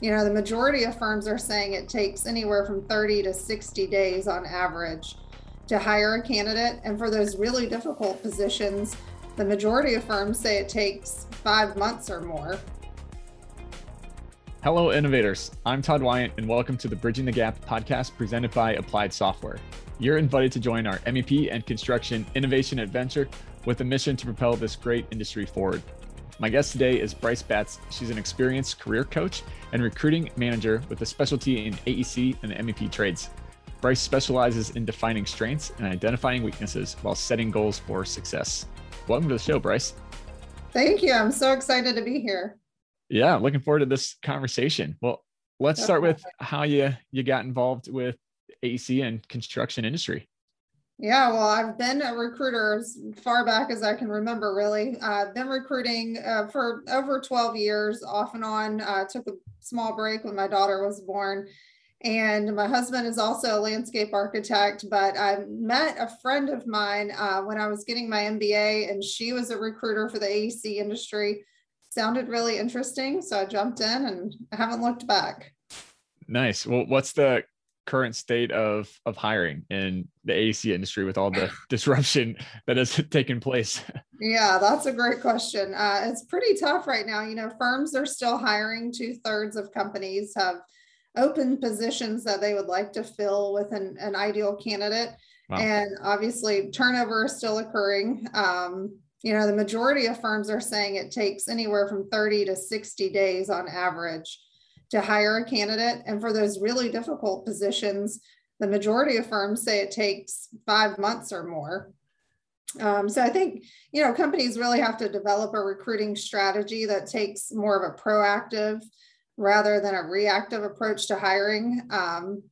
you know, the majority of firms are saying it takes anywhere from 30 to 60 days on average to hire a candidate. And for those really difficult positions, the majority of firms say it takes five months or more. Hello, innovators. I'm Todd Wyant, and welcome to the Bridging the Gap podcast presented by Applied Software. You're invited to join our MEP and construction innovation adventure with a mission to propel this great industry forward. My guest today is Bryce Batts. She's an experienced career coach and recruiting manager with a specialty in AEC and MEP trades. Bryce specializes in defining strengths and identifying weaknesses while setting goals for success. Welcome to the show, Bryce. Thank you. I'm so excited to be here. Yeah, looking forward to this conversation. Well, let's start with how you you got involved with AEC and construction industry. Yeah, well, I've been a recruiter as far back as I can remember, really. I've been recruiting uh, for over 12 years, off and on. Uh, took a small break when my daughter was born. And my husband is also a landscape architect, but I met a friend of mine uh, when I was getting my MBA, and she was a recruiter for the AEC industry. Sounded really interesting. So I jumped in and I haven't looked back. Nice. Well, what's the current state of of hiring in the AEC industry with all the disruption that has taken place? Yeah, that's a great question. Uh, it's pretty tough right now. You know, firms are still hiring. Two thirds of companies have open positions that they would like to fill with an, an ideal candidate. Wow. And obviously, turnover is still occurring. Um, you know, the majority of firms are saying it takes anywhere from 30 to 60 days on average to hire a candidate. And for those really difficult positions, the majority of firms say it takes five months or more. Um, so I think, you know, companies really have to develop a recruiting strategy that takes more of a proactive rather than a reactive approach to hiring. Um,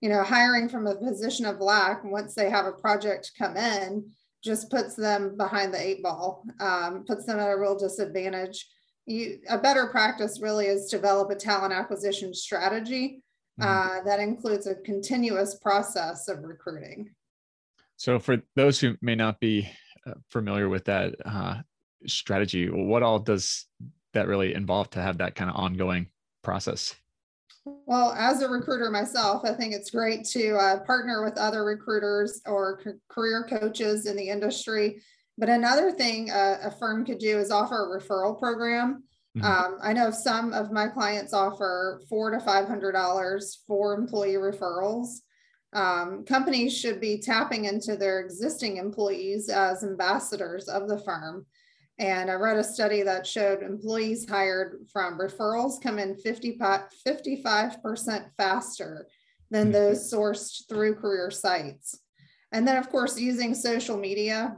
you know, hiring from a position of lack, once they have a project come in, just puts them behind the eight ball, um, puts them at a real disadvantage you, a better practice really is develop a talent acquisition strategy mm-hmm. uh, that includes a continuous process of recruiting. So, for those who may not be uh, familiar with that uh, strategy, what all does that really involve to have that kind of ongoing process? Well, as a recruiter myself, I think it's great to uh, partner with other recruiters or c- career coaches in the industry but another thing a, a firm could do is offer a referral program. Mm-hmm. Um, I know some of my clients offer four to five hundred dollars for employee referrals. Um, companies should be tapping into their existing employees as ambassadors of the firm. And I read a study that showed employees hired from referrals come in 55, 55% faster than mm-hmm. those sourced through career sites. And then, of course, using social media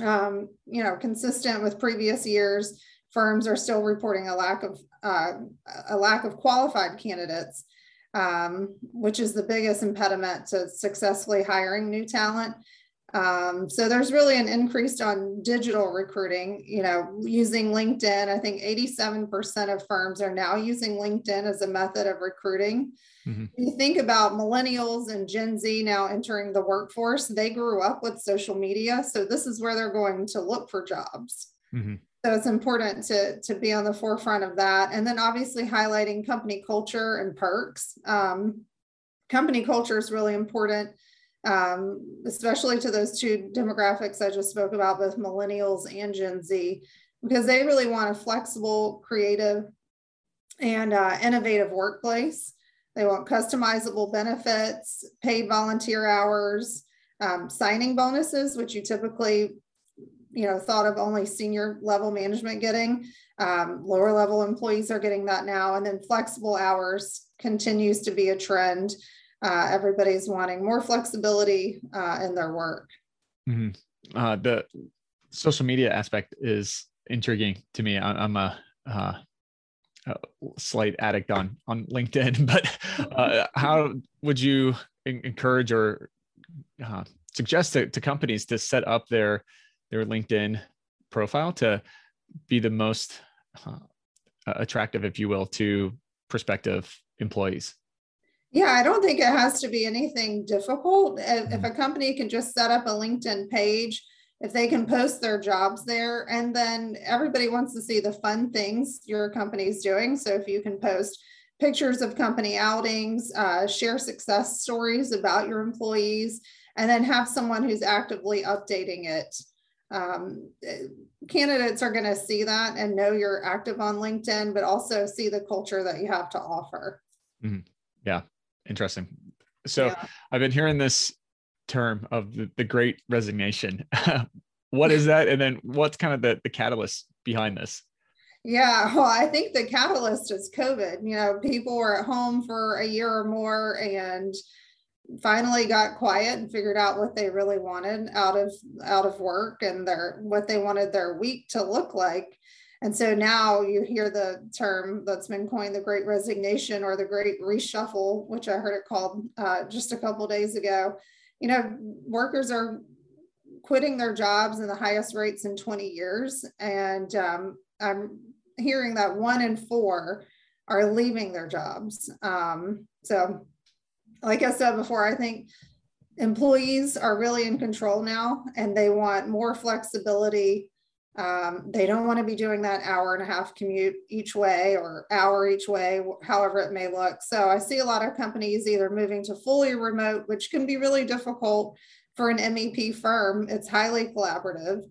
um, you know, consistent with previous years, firms are still reporting a lack of uh, a lack of qualified candidates, um, which is the biggest impediment to successfully hiring new talent. Um, so there's really an increase on digital recruiting, you know, using LinkedIn. I think 87% of firms are now using LinkedIn as a method of recruiting. Mm-hmm. You think about millennials and Gen Z now entering the workforce, they grew up with social media. So this is where they're going to look for jobs. Mm-hmm. So it's important to, to be on the forefront of that. And then obviously highlighting company culture and perks. Um, company culture is really important um, especially to those two demographics I just spoke about, both millennials and Gen Z, because they really want a flexible, creative, and uh, innovative workplace. They want customizable benefits, paid volunteer hours, um, signing bonuses, which you typically, you know, thought of only senior level management getting. Um, lower level employees are getting that now, and then flexible hours continues to be a trend uh, everybody's wanting more flexibility uh, in their work. Mm-hmm. Uh, the social media aspect is intriguing to me. I, am a, uh, a, slight addict on on LinkedIn, but uh, how would you encourage or uh, suggest to, to companies to set up their their LinkedIn profile to be the most attractive, if you will, to prospective employees? Yeah, I don't think it has to be anything difficult. If, if, mm-hmm. a company can just set up a LinkedIn page, if they can post their jobs there, and then everybody wants to see the fun things your company is doing. So if you can post pictures of company outings, uh, share success stories about your employees, and then have someone who's actively updating it. Um, candidates are going to see that and know you're active on LinkedIn, but also see the culture that you have to offer. Mm-hmm. Yeah, interesting. So yeah. I've been hearing this term of the, the great resignation. what is that? And then what's kind of the, the catalyst behind this? Yeah, well, I think the catalyst is COVID. You know, people were at home for a year or more and finally got quiet and figured out what they really wanted out of out of work and their what they wanted their week to look like. And so now you hear the term that's been coined the great resignation or the great reshuffle, which I heard it called uh, just a couple days ago. You know, workers are quitting their jobs in the highest rates in 20 years. And um, I'm hearing that one in four are leaving their jobs. Um, so, like I said before, I think employees are really in control now and they want more flexibility. Um, they don't want to be doing that hour and a half commute each way or hour each way, however it may look. So I see a lot of companies either moving to fully remote, which can be really difficult for an MEP firm. It's highly collaborative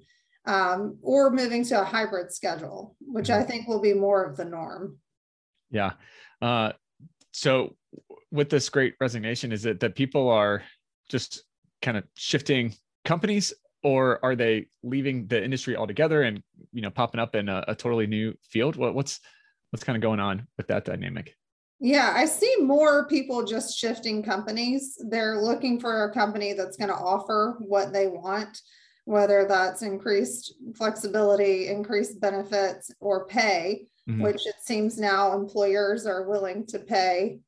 um, or moving to a hybrid schedule, which I think will be more of the norm. Yeah. Uh, so, with this great resignation, is it that people are just kind of shifting companies, or are they leaving the industry altogether and you know popping up in a, a totally new field? What, what's what's kind of going on with that dynamic? Yeah, I see more people just shifting companies. They're looking for a company that's going to offer what they want whether that's increased flexibility, increased benefits, or pay, mm-hmm. which it seems now employers are willing to pay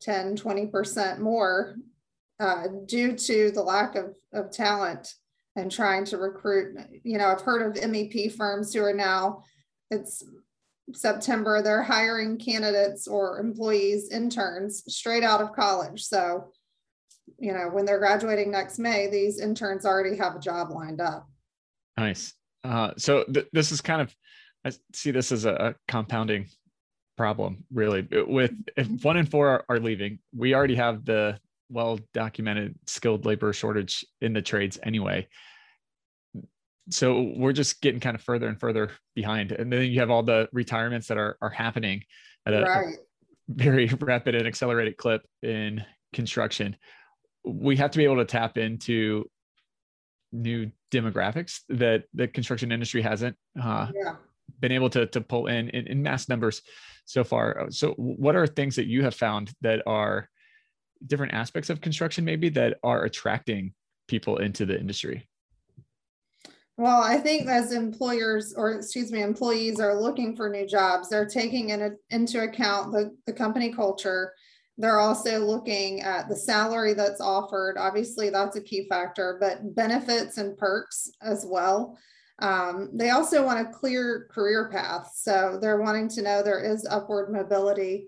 10, 20% more uh, due to the lack of, of talent and trying to recruit. You know, I've heard of MEP firms who are now, it's September, they're hiring candidates or employees, interns straight out of college. So you know, when they're graduating next May, these interns already have a job lined up. Nice. Uh, so th- this is kind of, I see this as a, a compounding problem, really. With if one in four are, are leaving, we already have the well documented skilled labor shortage in the trades anyway. So we're just getting kind of further and further behind. And then you have all the retirements that are, are happening at a, right. very rapid and accelerated clip in construction we have to be able to tap into new demographics that the construction industry hasn't uh, yeah. been able to, to pull in, in, in mass numbers so far. So, what are things that you have found that are different aspects of construction, maybe that are attracting people into the industry? Well, I think as employers, or excuse me, employees are looking for new jobs, they're taking in a, into account the, the company culture, they're also looking at the salary that's offered. Obviously, that's a key factor, but benefits and perks as well. Um, they also want a clear career path. So they're wanting to know there is upward mobility.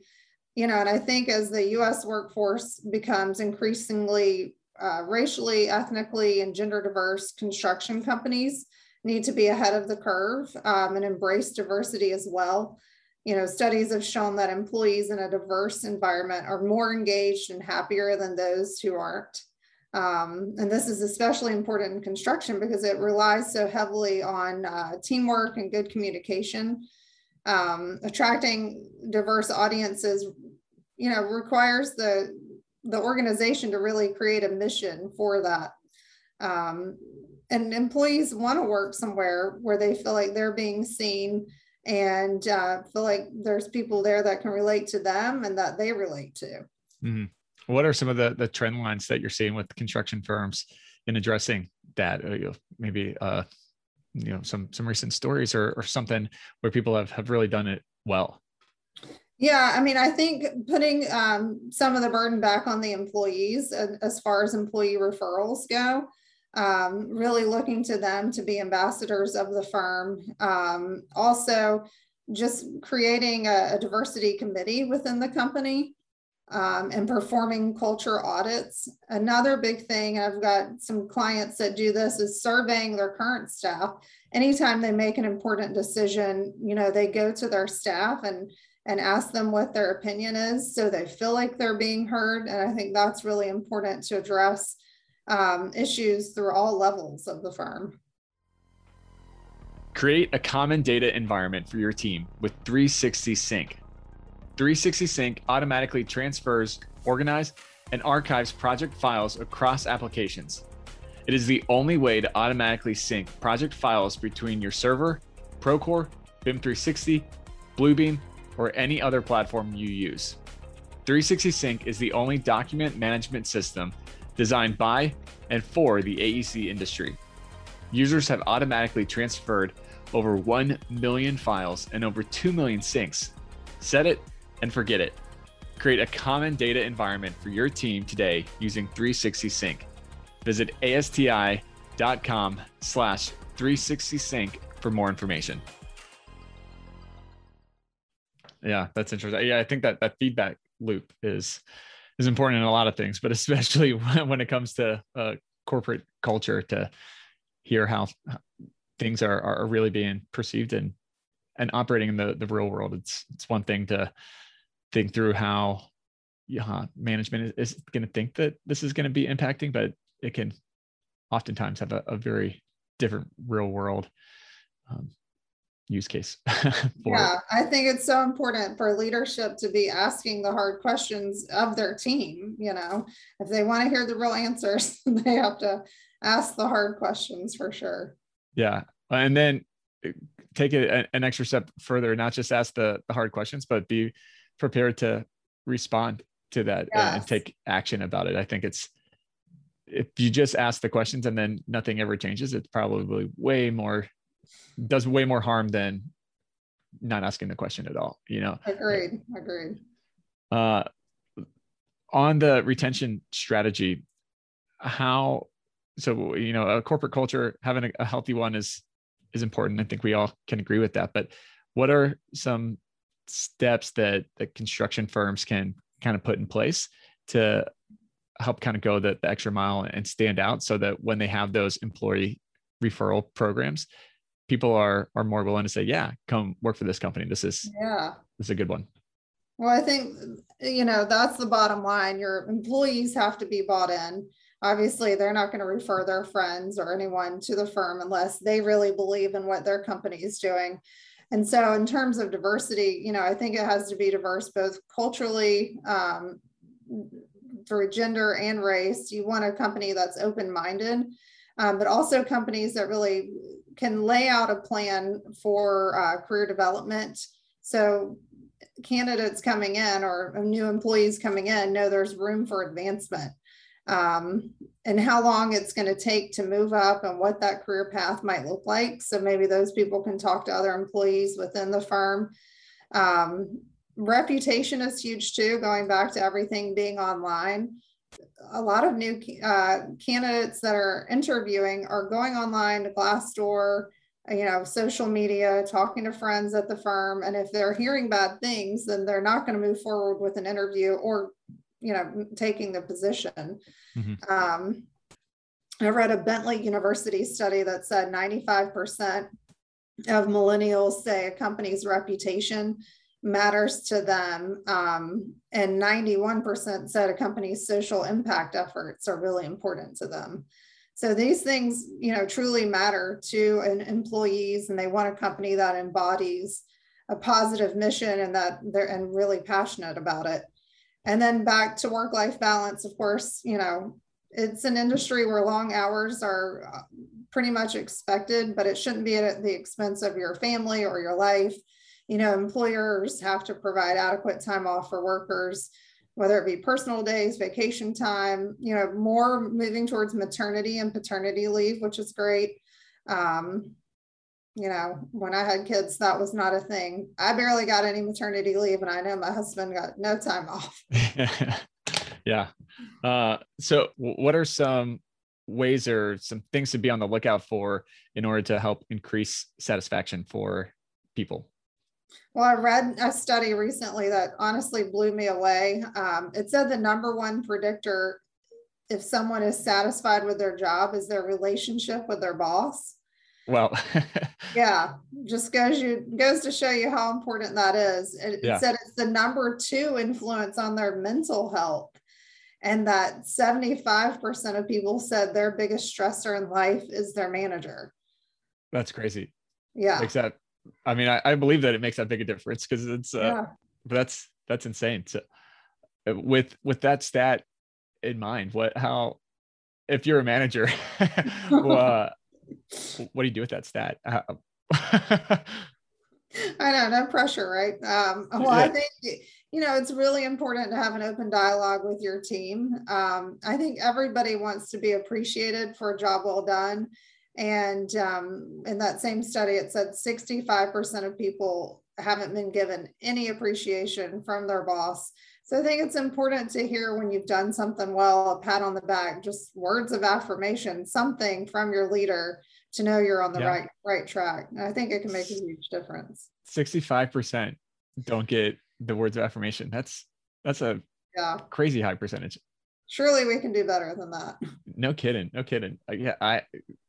You know, and I think as the US workforce becomes increasingly uh, racially, ethnically, and gender diverse, construction companies need to be ahead of the curve um, and embrace diversity as well you know, studies have shown that employees in a diverse environment are more engaged and happier than those who aren't. Um, and this is especially important in construction because it relies so heavily on uh, teamwork and good communication. Um, attracting diverse audiences, you know, requires the the organization to really create a mission for that. Um, and employees want to work somewhere where they feel like they're being seen and uh, feel like there's people there that can relate to them and that they relate to. Mm-hmm. What are some of the the trend lines that you're seeing with construction firms in addressing that? Uh, maybe uh, you know some some recent stories or or something where people have have really done it well. Yeah, I mean, I think putting um, some of the burden back on the employees as far as employee referrals go um, really looking to them to be ambassadors of the firm. Um, also, just creating a, a, diversity committee within the company um, and performing culture audits. Another big thing, I've got some clients that do this, is surveying their current staff. Anytime they make an important decision, you know, they go to their staff and and ask them what their opinion is so they feel like they're being heard. And I think that's really important to address um, issues through all levels of the firm. Create a common data environment for your team with 360 Sync. 360 Sync automatically transfers, organizes, and archives project files across applications. It is the only way to automatically sync project files between your server, Procore, BIM 360, Bluebeam, or any other platform you use. 360 Sync is the only document management system designed by and for the AEC industry. Users have automatically transferred over 1 million files and over 2 million syncs. Set it and forget it. Create a common data environment for your team today using 360 Sync. Visit asti.com slash 360 Sync for more information. Yeah, that's interesting. Yeah, I think that that feedback loop is is important in a lot of things, but especially when it comes to uh, corporate culture to hear how things are are really being perceived and and operating in the the real world. It's it's one thing to think through how yeah, management is, is going to think that this is going to be impacting, but it can oftentimes have a, a very different real world um, use case. yeah, it. I think it's so important for leadership to be asking the hard questions of their team. You know, if they want to hear the real answers, they have to ask the hard questions for sure. Yeah. And then uh, take it an extra step further, not just ask the, the hard questions, but be prepared to respond to that yes. and take action about it. I think it's, if you just ask the questions and then nothing ever changes, it's probably way more does way more harm than not asking the question at all. You know. Agreed. Agreed. Uh, on the retention strategy, how so you know a corporate culture having a, a healthy one is is important. I think we all can agree with that. But what are some steps that the construction firms can kind of put in place to help kind of go the, the extra mile and stand out so that when they have those employee referral programs people are are more willing to say yeah come work for this company. This is yeah. this is a good one. Well i think you know that's the bottom line. Your employees have to be bought in. Obviously they're not going to refer their friends or anyone to the firm unless they really believe in what their company is doing and so in terms of diversity you know i think it has to be diverse both culturally um, through gender and race. You want a company that's open minded, um, but also companies that really can lay out a plan for uh, career development. So candidates coming in or new employees coming in know there's room for advancement um, and how long it's going to take to move up and what that career path might look like. So maybe those people can talk to other employees within the firm. Um, reputation is huge too, going back to everything being online. A lot of new uh, candidates that are interviewing are going online to Glassdoor, you know, social media, talking to friends at the firm. And if they're hearing bad things, then they're not going to move forward with an interview or, you know, taking the position. Mm-hmm. Um, I read a Bentley University study that said 95% of millennials say a company's reputation matters to them. Um, and 91% said a company's social impact efforts are really important to them. So these things, you know, truly matter to an employees and they want a company that embodies a positive mission and that they're and really passionate about it. And then back to work-life balance, of course, you know, it's an industry where long hours are uh, pretty much expected, but it shouldn't be at the expense of your family or your life you know, employers have to provide adequate time off for workers, whether it be personal days, vacation time, you know, more moving towards maternity and paternity leave, which is great. Um, you know, when I had kids, that was not a thing. I barely got any maternity leave, and I know my husband got no time off. yeah. Uh, so, what are some ways or some things to be on the lookout for in order to help increase satisfaction for people? Well, I read a study recently that honestly blew me away. Um, it said the number one predictor if someone is satisfied with their job is their relationship with their boss. Well yeah just goes you goes to show you how important that is it, yeah. it said it's the number two influence on their mental health and that 75% of people said their biggest stressor in life is their manager that's crazy yeah that i mean i, I believe that it makes that big a difference because it's uh yeah. that's that's insane so uh, with with that stat in mind what how if you're a manager well, what do you do with that stat? Uh, I know, no pressure, right? Um, well. I think you know it's really important to have an open dialogue with your team. Um, I think everybody wants to be appreciated for a job well done, and um, in that same study, it said 65% of people haven't been given any appreciation from their boss. So I think it's important to hear when you've done something well, a pat on the back, just words of affirmation, something from your leader to know you're on the yeah. right right track. And I think it can make a huge difference. 65% don't get the words of affirmation. That's that's a yeah crazy high percentage. Surely we can do better than that. No kidding. No kidding. Yeah, I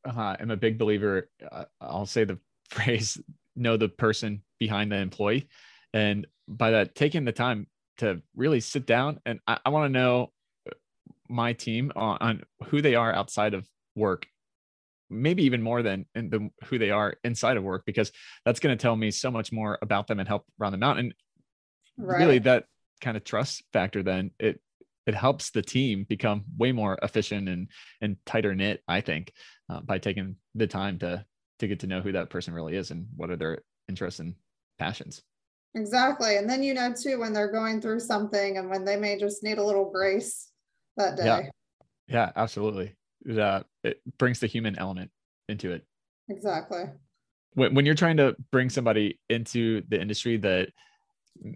uh, am a big believer. Uh, I'll say the phrase know the person behind the employee. And by that, taking the time to really sit down and I, I want to know my team on, on, who they are outside of work maybe even more than the, who they are inside of work because that's going to tell me so much more about them and help round them out and right. really that kind of trust factor then it it helps the team become way more efficient and and tighter knit i think uh, by taking the time to to get to know who that person really is and what are their interests and passions exactly and then you know too when they're going through something and when they may just need a little grace that day yeah, yeah absolutely That it brings the human element into it. Exactly. When, when you're trying to bring somebody into the industry that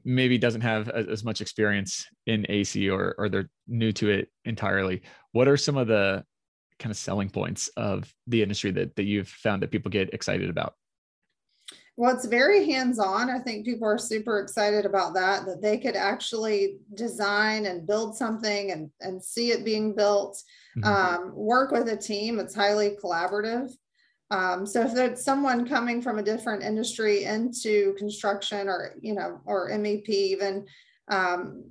maybe doesn't have as, as much experience in AC or or they're new to it entirely, what are some of the kind of selling points of the industry that that you've found that people get excited about? Well, it's very hands on. I think people are super excited about that, that they could actually design and build something and, and see it being built, mm-hmm. um, work with a team. It's highly collaborative. Um, so if there's someone coming from a different industry into construction or, you know, or MEP even, um,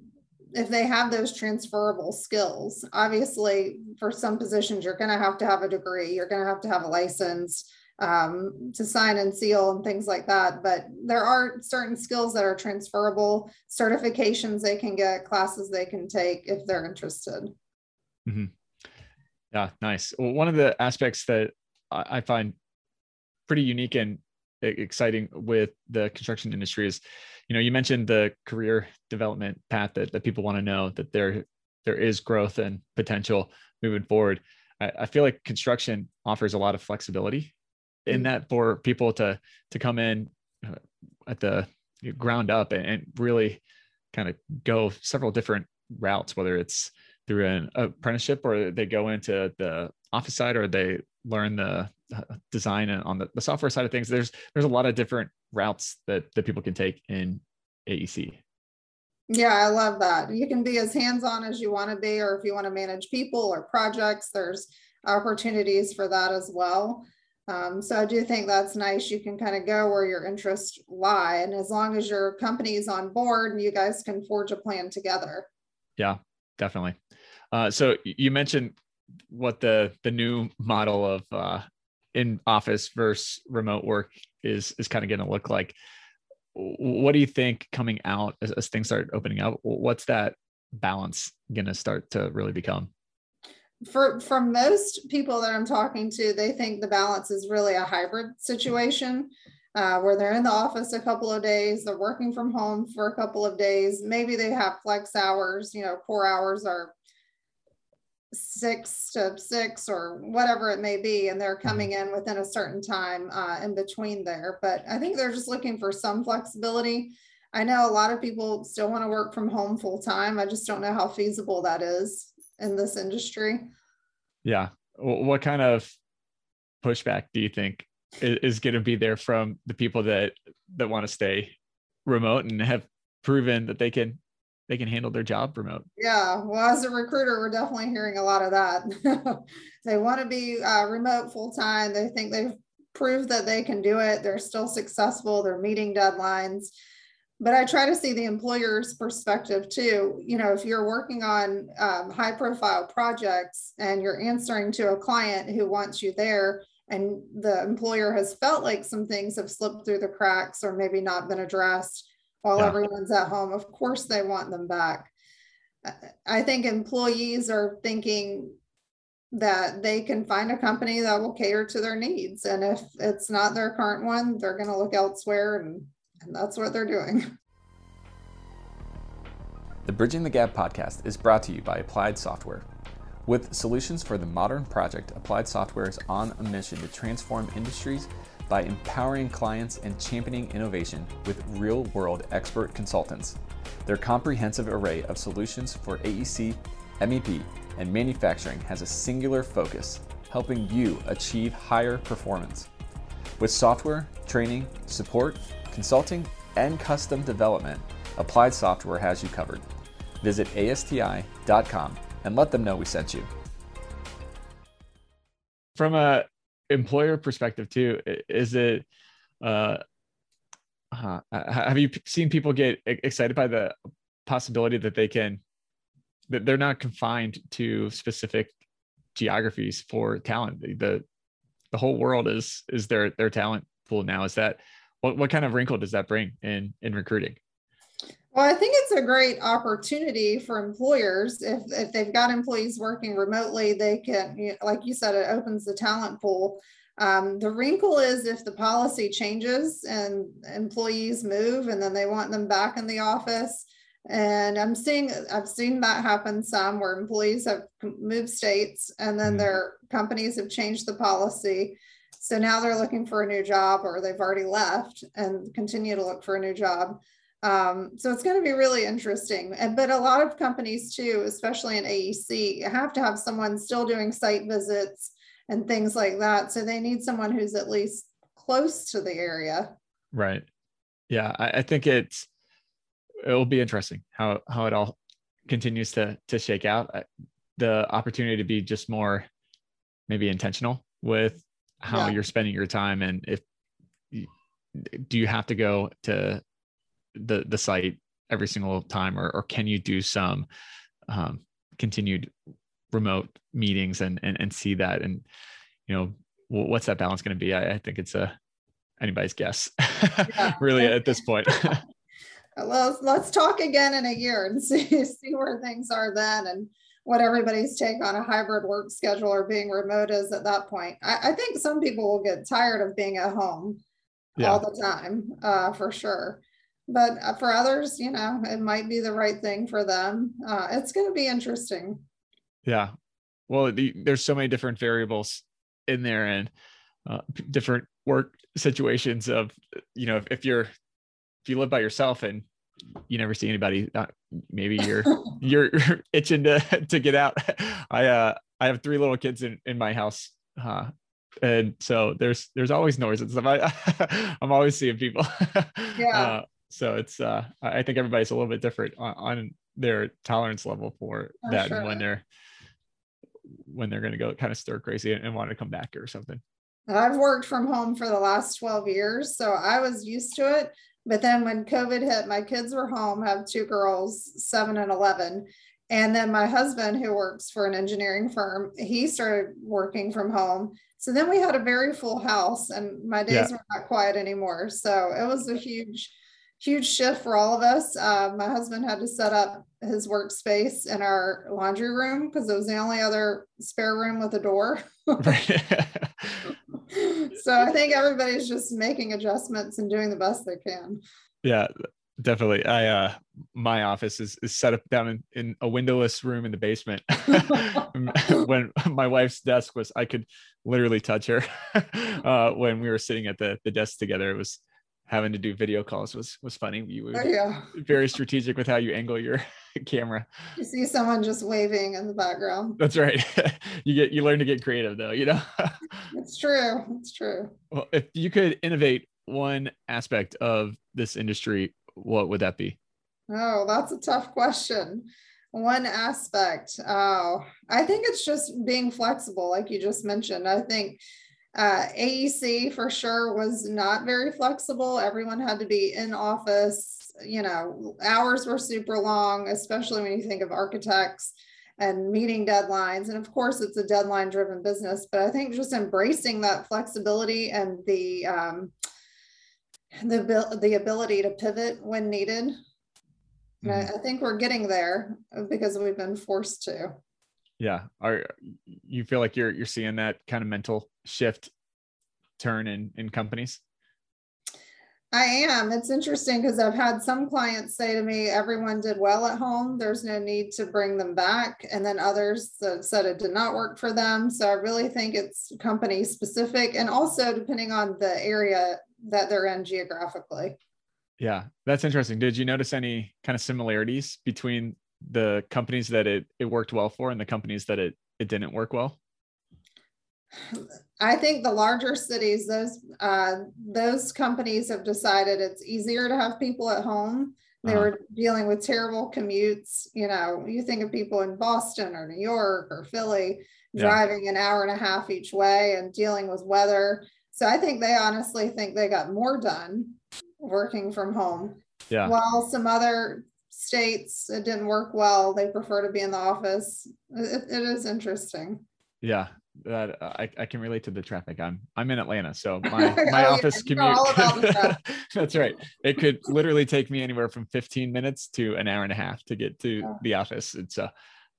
if they have those transferable skills, obviously for some positions, you're going to have to have a degree, you're going to have to have a license um, to sign and seal and things like that. But there are certain skills that are transferable, certifications they can get, classes they can take if they're interested. Mm-hmm. Yeah, nice. Well, one of the aspects that I find pretty unique and exciting with the construction industry is, you know, you mentioned the career development path that, that people want to know that there there is growth and potential moving forward. I, I feel like construction offers a lot of flexibility in mm. that for people to to come in uh, at the ground up and, and really kind of go several different routes, whether it's through an apprenticeship or they go into the office side or they learn the uh, design on the, the software side of things. There's there's a lot of different routes that that people can take in AEC. Yeah, I love that. You can be as hands-on as you want to be, or if you want to manage people or projects, there's opportunities for that as well. Um, so I do think that's nice. You can kind of go where your interests lie. And as long as your company is on board, and you guys can forge a plan together. Yeah, definitely. Uh, so you mentioned what the the new model of uh, in office versus remote work is is kind of going to look like. What do you think coming out as, as things start opening up? What's that balance going to start to really become? For for most people that I'm talking to, they think the balance is really a hybrid situation uh, where they're in the office a couple of days, they're working from home for a couple of days. Maybe they have flex hours, you know, core hours are six to six or whatever it may be, and they're coming in within a certain time uh, in between there. But I think they're just looking for some flexibility. I know a lot of people still want to work from home full time. I just don't know how feasible that is in this industry. Yeah. What kind of pushback do you think is, going to be there from the people that that want to stay remote and have proven that they can they can handle their job remote. Yeah, well, as a recruiter, we're definitely hearing a lot of that. they want to be uh, remote full time. They think they've proved that they can do it. They're still successful. They're meeting deadlines. But I try to see the employer's perspective too. You know, if you're working on um, high profile projects and you're answering to a client who wants you there, and the employer has felt like some things have slipped through the cracks or maybe not been addressed while yeah. everyone's at home, of course they want them back. I think employees are thinking that they can find a company that will cater to their needs. And if it's not their current one, they're going to look elsewhere, and, and that's what they're doing. The Bridging the Gap podcast is brought to you by Applied Software. With solutions for the modern project, Applied Software is on a mission to transform industries by empowering clients and championing innovation with real world expert consultants. Their comprehensive array of solutions for AEC, MEP, and manufacturing has a singular focus, helping you achieve higher performance. With software, training, support, consulting, and custom development, Applied Software has you covered. Visit ASTI.com and let them know we sent you. From a employer perspective too, is it uh, uh, have you seen people get excited by the possibility that they can that they're not confined to specific geographies for talent the the whole world is is their their talent pool now is that what, what kind of wrinkle does that bring in in recruiting well i think it's a great opportunity for employers if if they've got employees working remotely they can like you said it opens the talent pool um, the wrinkle is if the policy changes and employees move and then they want them back in the office. And I'm seeing, I've seen that happen some where employees have moved states and then mm-hmm. their companies have changed the policy. So now they're looking for a new job or they've already left and continue to look for a new job. Um, so it's going to be really interesting. And, but a lot of companies too, especially in AEC, have to have someone still doing site visits and things like that. So they need someone who's at least close to the area. Right. Yeah, I, I think it's it'll be interesting how how it all continues to to shake out. The opportunity to be just more maybe intentional with how yeah. you're spending your time and if do you have to go to the the site every single time or, or can you do some um, continued remote meetings and and, and see that and you know what's that balance going to be I, I, think it's a anybody's guess yeah. really at this point well let's talk again in a year and see see where things are then and what everybody's take on a hybrid work schedule or being remote is at that point i, I think some people will get tired of being at home yeah. all the time uh, for sure but uh, for others you know it might be the right thing for them uh, it's going to be interesting yeah. Well, the, there's so many different variables in there and uh, different work situations of, you know, if, if you're, if you live by yourself and you never see anybody, uh, maybe you're, you're itching to, to get out. I, uh, I have three little kids in, in my house. Uh, and so there's, there's always noise and stuff. I, I'm always seeing people. Yeah. Uh, so it's, uh, I think everybody's a little bit different on, on their tolerance level for, for that sure. and when they're when they're going to go kind of stir crazy and, and want to come back or something. I've worked from home for the last 12 years, so I was used to it. But then when COVID hit, my kids were home, I have two girls, seven and 11. And then my husband, who works for an engineering firm, he started working from home. So then we had a very full house, and my days yeah. were not quiet anymore. So it was a huge huge shift for all of us. Uh, my husband had to set up his workspace in our laundry room because it was the only other spare room with a door. so I think everybody's just making adjustments and doing the best they can. Yeah, definitely. I uh my office is, is set up down in, in a windowless room in the basement. when my wife's desk was I could literally touch her uh when we were sitting at the the desk together. It was having to do video calls was was funny. You were oh, very strategic with how you angle your camera. You see someone just waving in the background. That's right. you get you learn to get creative though, you know. it's true. It's true. Well, if you could innovate one aspect of this industry, what would that be? Oh, that's a tough question. One aspect. Oh, I think it's just being flexible, like you just mentioned. I think Uh, AEC for sure was not very flexible. Everyone had to be in office. You know, hours were super long, especially when you think of architects and meeting deadlines. And of course, it's a deadline driven business, but I think just embracing that flexibility and the um, the the ability to pivot when needed. Mm-hmm. I, I think we're getting there because we've been forced to. Yeah, are you feel like you're you're seeing that kind of mental shift turn in in companies? I am. It's interesting because I've had some clients say to me, everyone did well at home. There's no need to bring them back. And then others said it did not work for them. So I really think it's company specific and also depending on the area that they're in geographically. Yeah, that's interesting. Did you notice any kind of similarities between the companies that it, it worked well for and the companies that it, it didn't work well? I think the larger cities, those uh, those companies have decided it's easier to have people at home. They uh-huh. were dealing with terrible commutes. You know, you think of people in Boston or New York or Philly yeah. driving an hour and a half each way and dealing with weather. So I think they honestly think they got more done working from home. Yeah. While some other states it didn't work well, they prefer to be in the office. it, it is interesting. Yeah, that I, I can relate to the traffic. I'm I'm in Atlanta, so my my oh, office yeah, commute. that's right. It could literally take me anywhere from 15 minutes to an hour and a half to get to oh. the office. It's uh,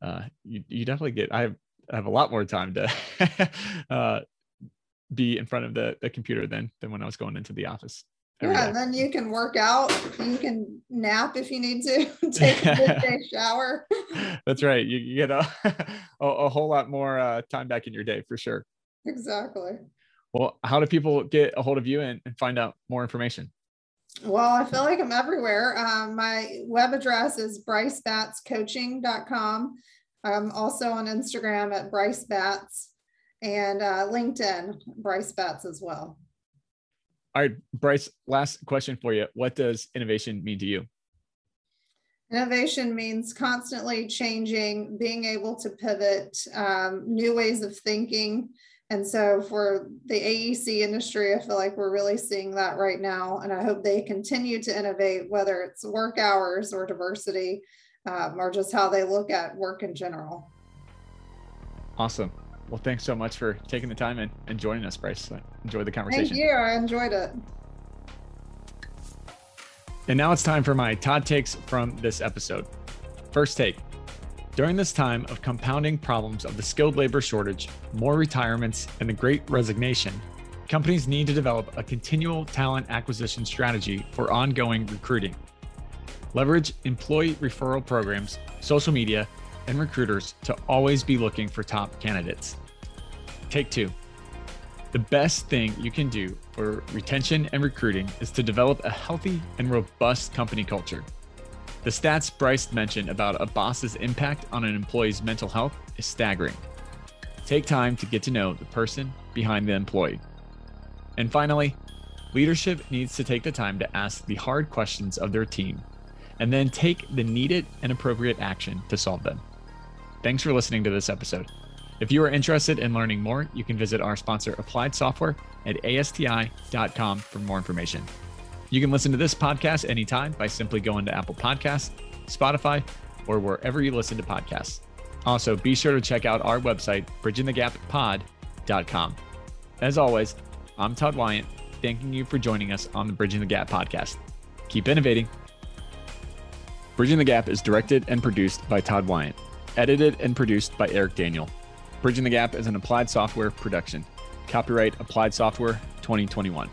uh, you you definitely get. I have I have a lot more time to uh be in front of the the computer than than when I was going into the office. Yeah, and then you can work out. You can nap if you need to. Take a midday shower. That's right. You, you get a, a, a whole lot more uh, time back in your day for sure. Exactly. Well, how do people get a hold of you and, and find out more information? Well, I feel like I'm everywhere. Um, my web address is brycebatscoaching.com. I'm also on Instagram at Bryce Bats and uh, LinkedIn, Bryce Bats as well. All right, Bryce, last question for you. What does innovation mean to you? Innovation means constantly changing, being able to pivot, um, new ways of thinking. And so for the AEC industry, I feel like we're really seeing that right now. And I hope they continue to innovate, whether it's work hours or diversity um, or just how they look at work in general. Awesome. Well, thanks so much for taking the time and, and joining us, Bryce. Enjoy the conversation. Thank you. I enjoyed it. And now it's time for my Todd takes from this episode. First take. During this time of compounding problems of the skilled labor shortage, more retirements, and the great resignation, companies need to develop a continual talent acquisition strategy for ongoing recruiting. Leverage employee referral programs, social media, and recruiters to always be looking for top candidates. Take two. The best thing you can do for retention and recruiting is to develop a healthy and robust company culture. The stats Bryce mentioned about a boss's impact on an employee's mental health is staggering. Take time to get to know the person behind the employee. And finally, leadership needs to take the time to ask the hard questions of their team and then take the needed and appropriate action to solve them. Thanks for listening to this episode. If you are interested in learning more, you can visit our sponsor, Applied Software, at asti.com for more information. You can listen to this podcast anytime by simply going to Apple Podcasts, Spotify, or wherever you listen to podcasts. Also, be sure to check out our website, bridgingthegappod.com. As always, I'm Todd Wyant, thanking you for joining us on the Bridging the Gap podcast. Keep innovating. Bridging the Gap is directed and produced by Todd Wyant edited and produced by Eric Daniel. Bridging the Gap is an applied software production. Copyright Applied Software 2021.